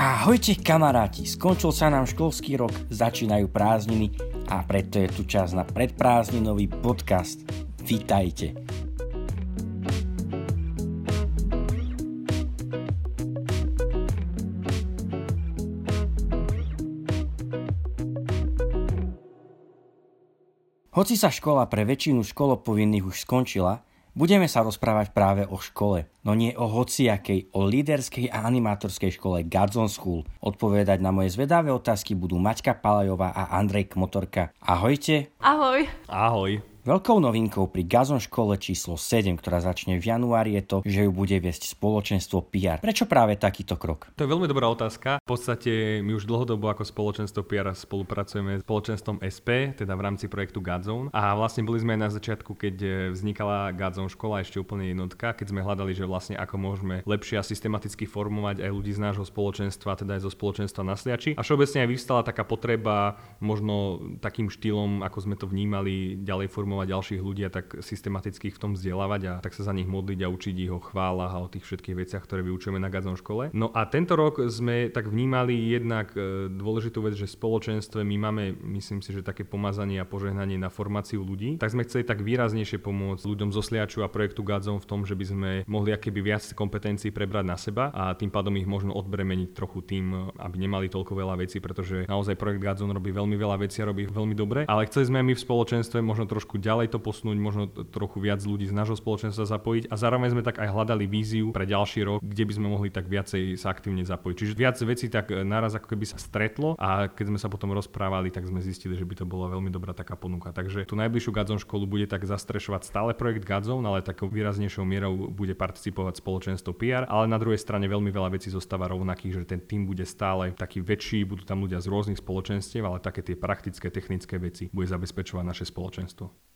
Ahojte kamaráti, skončil sa nám školský rok, začínajú prázdniny a preto je tu čas na predprázdninový podcast. Vítajte. Hoci sa škola pre väčšinu školopovinných už skončila, Budeme sa rozprávať práve o škole, no nie o hociakej, o líderskej a animátorskej škole Godzone School. Odpovedať na moje zvedavé otázky budú Maťka Palajová a Andrej Kmotorka. Ahojte. Ahoj. Ahoj. Veľkou novinkou pri Gazon škole číslo 7, ktorá začne v januári, je to, že ju bude viesť spoločenstvo PR. Prečo práve takýto krok? To je veľmi dobrá otázka. V podstate my už dlhodobo ako spoločenstvo PR spolupracujeme s spoločenstvom SP, teda v rámci projektu Gazon. A vlastne boli sme aj na začiatku, keď vznikala Gazon škola, ešte úplne jednotka, keď sme hľadali, že vlastne ako môžeme lepšie a systematicky formovať aj ľudí z nášho spoločenstva, teda aj zo spoločenstva na Sliači. A všeobecne aj vyvstala taká potreba možno takým štýlom, ako sme to vnímali, ďalej formovať formovať ďalších ľudí a tak systematicky v tom vzdelávať a tak sa za nich modliť a učiť ich o chválach a o tých všetkých veciach, ktoré vyučujeme na Gazon škole. No a tento rok sme tak vnímali jednak e, dôležitú vec, že v spoločenstve my máme, myslím si, že také pomazanie a požehnanie na formáciu ľudí, tak sme chceli tak výraznejšie pomôcť ľuďom zo Sliaču a projektu Gazon v tom, že by sme mohli akéby viac kompetencií prebrať na seba a tým pádom ich možno odbremeniť trochu tým, aby nemali toľko veľa vecí, pretože naozaj projekt Gazon robí veľmi veľa vecí a robí veľmi dobre, ale chceli sme my v spoločenstve možno trošku ďalej to posunúť, možno trochu viac ľudí z nášho spoločenstva zapojiť a zároveň sme tak aj hľadali víziu pre ďalší rok, kde by sme mohli tak viacej sa aktívne zapojiť. Čiže viac vecí tak naraz ako keby sa stretlo a keď sme sa potom rozprávali, tak sme zistili, že by to bola veľmi dobrá taká ponuka. Takže tú najbližšiu Gadzon školu bude tak zastrešovať stále projekt Gadzon, ale takou výraznejšou mierou bude participovať spoločenstvo PR, ale na druhej strane veľmi veľa vecí zostáva rovnakých, že ten tým bude stále taký väčší, budú tam ľudia z rôznych spoločenstiev, ale také tie praktické, technické veci bude zabezpečovať naše spoločenstvo.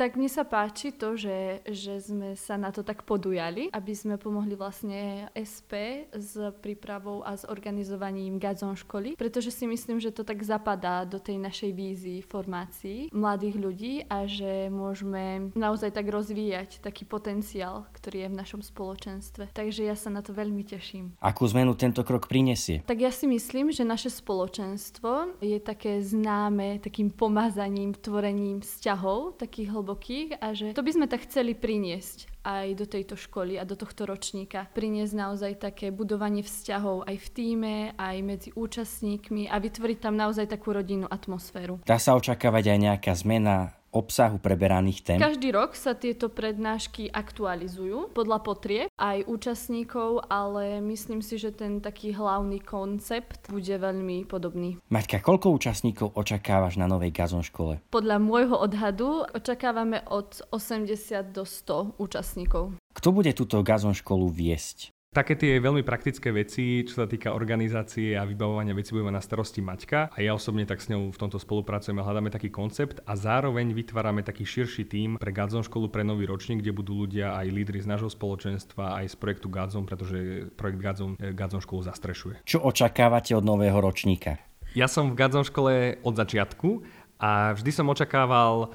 Tak mne sa páči to, že, že sme sa na to tak podujali, aby sme pomohli vlastne SP s prípravou a s organizovaním Gazon školy, pretože si myslím, že to tak zapadá do tej našej vízii formácií mladých ľudí a že môžeme naozaj tak rozvíjať taký potenciál, ktorý je v našom spoločenstve. Takže ja sa na to veľmi teším. Akú zmenu tento krok prinesie? Tak ja si myslím, že naše spoločenstvo je také známe takým pomazaním, tvorením vzťahov, takých hlbokých hlbokých a že to by sme tak chceli priniesť aj do tejto školy a do tohto ročníka. Priniesť naozaj také budovanie vzťahov aj v týme, aj medzi účastníkmi a vytvoriť tam naozaj takú rodinnú atmosféru. Dá sa očakávať aj nejaká zmena obsahu preberaných tém? Každý rok sa tieto prednášky aktualizujú podľa potrieb aj účastníkov, ale myslím si, že ten taký hlavný koncept bude veľmi podobný. Maťka, koľko účastníkov očakávaš na novej Gazon škole? Podľa môjho odhadu očakávame od 80 do 100 účastníkov. Kto bude túto Gazon školu viesť? Také tie veľmi praktické veci, čo sa týka organizácie a vybavovania veci, budeme na starosti Maťka a ja osobne tak s ňou v tomto spolupracujeme hľadáme taký koncept a zároveň vytvárame taký širší tím pre Gadzon školu pre nový ročník, kde budú ľudia aj lídry z nášho spoločenstva, aj z projektu Gadzon, pretože projekt Gadzon, eh, Gadzon školu zastrešuje. Čo očakávate od nového ročníka? Ja som v Gadzon škole od začiatku a vždy som očakával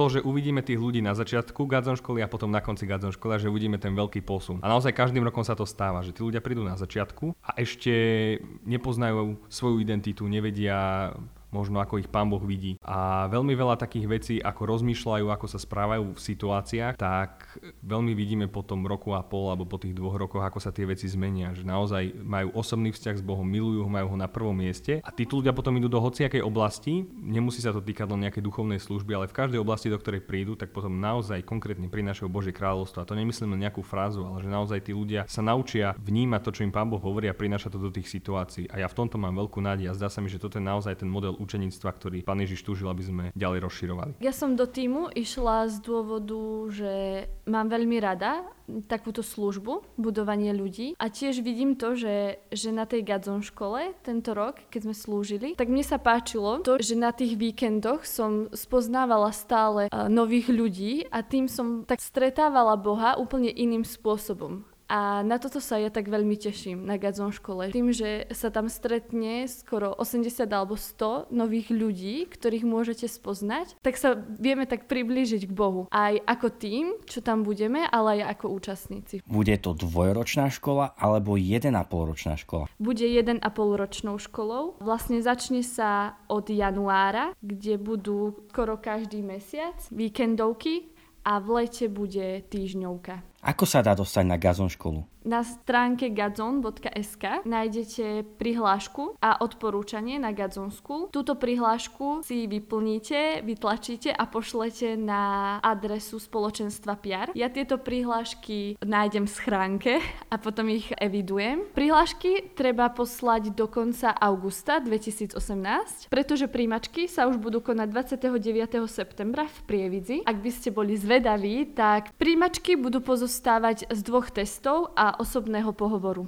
to, že uvidíme tých ľudí na začiatku Gadzon školy a potom na konci Gadzon školy, že uvidíme ten veľký posun. A naozaj každým rokom sa to stáva, že tí ľudia prídu na začiatku a ešte nepoznajú svoju identitu, nevedia možno ako ich pán Boh vidí. A veľmi veľa takých vecí, ako rozmýšľajú, ako sa správajú v situáciách, tak veľmi vidíme po tom roku a pol alebo po tých dvoch rokoch, ako sa tie veci zmenia. Že naozaj majú osobný vzťah s Bohom, milujú ho, majú ho na prvom mieste a títo ľudia potom idú do hociakej oblasti, nemusí sa to týkať len nejakej duchovnej služby, ale v každej oblasti, do ktorej prídu, tak potom naozaj konkrétne prinášajú Božie kráľovstvo. A to nemyslím len nejakú frázu, ale že naozaj tí ľudia sa naučia vnímať to, čo im Pán Boh hovorí a prináša to do tých situácií. A ja v tomto mám veľkú nádej a zdá sa mi, že toto je naozaj ten model učeníctva, ktorý pán Ježiš túžil, aby sme ďalej rozširovali. Ja som do týmu išla z dôvodu, že mám veľmi rada takúto službu, budovanie ľudí a tiež vidím to, že, že na tej Gadzon škole tento rok, keď sme slúžili, tak mne sa páčilo to, že na tých víkendoch som spoznávala stále uh, nových ľudí a tým som tak stretávala Boha úplne iným spôsobom A na toto sa ja tak veľmi teším na Gadzon škole. Tým, že sa tam stretne skoro 80 alebo 100 nových ľudí, ktorých môžete spoznať, tak sa vieme tak priblížiť k Bohu. Aj ako tým, čo tam budeme, ale aj ako účastníci. Bude to dvojročná škola alebo 1,5 ročná škola? Bude 1,5 ročnou školou. Vlastne začne sa od januára, kde budú skoro každý mesiac víkendovky a v lete bude týždňovka. Ako sa dá dostať na Gazon školu? Na stránke gazon.sk nájdete prihlášku a odporúčanie na Gazon School. Túto prihlášku si vyplníte, vytlačíte a pošlete na adresu spoločenstva PR. Ja tieto prihlášky nájdem v schránke a potom ich evidujem. Prihlášky treba poslať do konca augusta 2018, pretože príjmačky sa už budú konať 29. septembra v Prievidzi. Ak by ste boli zvedaví, tak príjmačky budú pozostávať z dvoch testov a osobného pohovoru.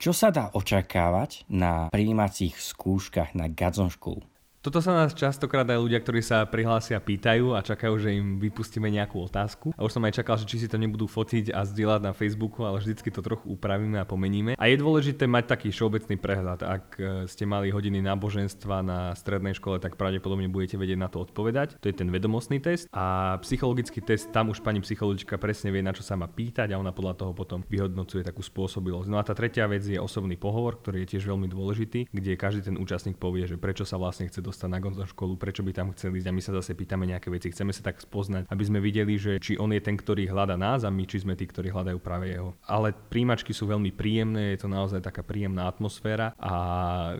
Čo sa dá očakávať na príjímacích skúškach na Gadzon School? Toto sa nás častokrát aj ľudia, ktorí sa prihlásia, pýtajú a čakajú, že im vypustíme nejakú otázku. A už som aj čakal, že či si to nebudú fotiť a zdieľať na Facebooku, ale vždycky to trochu upravíme a pomeníme. A je dôležité mať taký všeobecný prehľad. Ak e, ste mali hodiny náboženstva na strednej škole, tak pravdepodobne budete vedieť na to odpovedať. To je ten vedomostný test. A psychologický test, tam už pani psychologička presne vie, na čo sa má pýtať a ona podľa toho potom vyhodnocuje takú spôsobilosť. No a tá tretia vec je osobný pohovor, ktorý je tiež veľmi dôležitý, kde každý ten účastník povie, že prečo sa vlastne chce dostať na Gonzo školu, prečo by tam chceli ísť a my sa zase pýtame nejaké veci. Chceme sa tak spoznať, aby sme videli, že či on je ten, ktorý hľada nás a my či sme tí, ktorí hľadajú práve jeho. Ale príjimačky sú veľmi príjemné, je to naozaj taká príjemná atmosféra a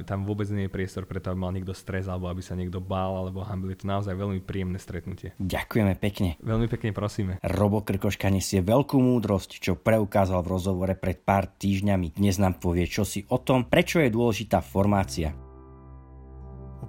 tam vôbec nie je priestor preto, aby mal niekto stres alebo aby sa niekto bál alebo hambil. Je to naozaj veľmi príjemné stretnutie. Ďakujeme pekne. Veľmi pekne prosíme. Robo Krkoška nesie veľkú múdrosť, čo preukázal v rozhovore pred pár týždňami. Dnes nám povie čosi o tom, prečo je dôležitá formácia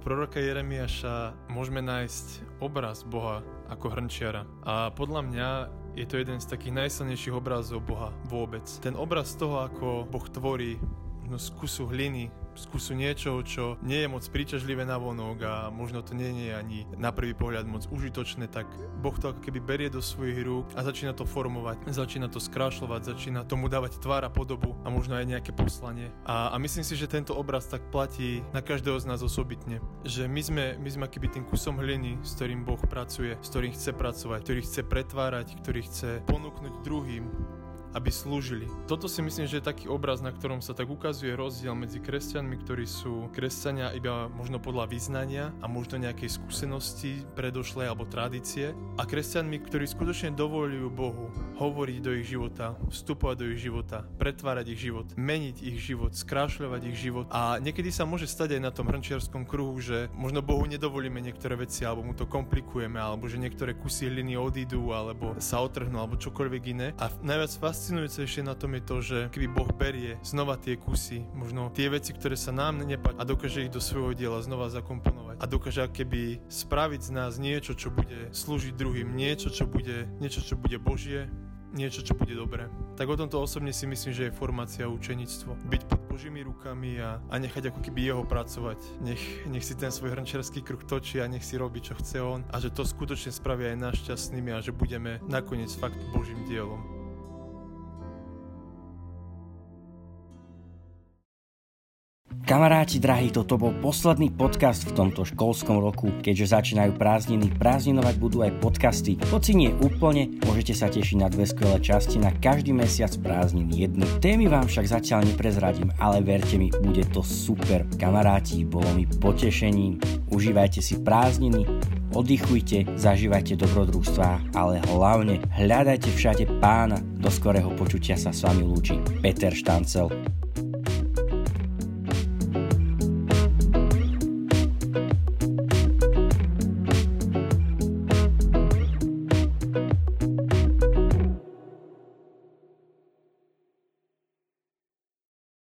proroka Jeremiaša môžeme nájsť obraz Boha ako hrnčiara. A podľa mňa je to jeden z takých najsilnejších obrazov Boha vôbec. Ten obraz toho, ako Boh tvorí no, z kusu hliny, z kusu niečoho, čo nie je moc príťažlivé na vonok a možno to nie je ani na prvý pohľad moc užitočné, tak Boh to ako keby berie do svojich rúk a začína to formovať, začína to skrášľovať, začína tomu dávať tvár a podobu a možno aj nejaké poslanie. A, a myslím si, že tento obraz tak platí na každého z nás osobitne. Že my sme, my sme akýby tým kusom hliny, s ktorým Boh pracuje, s ktorým chce pracovať, ktorý chce pretvárať, ktorý chce ponúknuť druhým aby slúžili. Toto si myslím, že je taký obraz, na ktorom sa tak ukazuje rozdiel medzi kresťanmi, ktorí sú kresťania iba možno podľa vyznania a možno nejakej skúsenosti predošlej alebo tradície a kresťanmi, ktorí skutočne dovolujú Bohu hovoriť do ich života, vstupovať do ich života, pretvárať ich život, meniť ich život, skrášľovať ich život a niekedy sa môže stať aj na tom hrnčiarskom kruhu, že možno Bohu nedovolíme niektoré veci alebo mu to komplikujeme alebo že niektoré kusy hliny odídu alebo sa otrhnú alebo čokoľvek iné a najviac vás fascinujúcejšie na tom je to, že keby Boh berie znova tie kusy, možno tie veci, ktoré sa nám nepáčia a dokáže ich do svojho diela znova zakomponovať a dokáže keby spraviť z nás niečo, čo bude slúžiť druhým, niečo, čo bude, niečo, čo bude Božie, niečo, čo bude dobré. Tak o tomto osobne si myslím, že je formácia a učenictvo. Byť pod Božími rukami a, a nechať ako keby jeho pracovať. Nech, nech si ten svoj hrnčiarsky kruh točí a nech si robí, čo chce on a že to skutočne spravia aj nás šťastnými a že budeme nakoniec fakt Božím dielom. Kamaráti drahí, toto bol posledný podcast v tomto školskom roku. Keďže začínajú prázdniny, prázdninovať budú aj podcasty. Hoci nie úplne, môžete sa tešiť na dve skvelé časti na každý mesiac prázdnin jednu. Témy vám však zatiaľ neprezradím, ale verte mi, bude to super. Kamaráti, bolo mi potešením. Užívajte si prázdniny, oddychujte, zažívajte dobrodružstvá, ale hlavne hľadajte všade pána. Do skorého počutia sa s vami lúči Peter Štancel.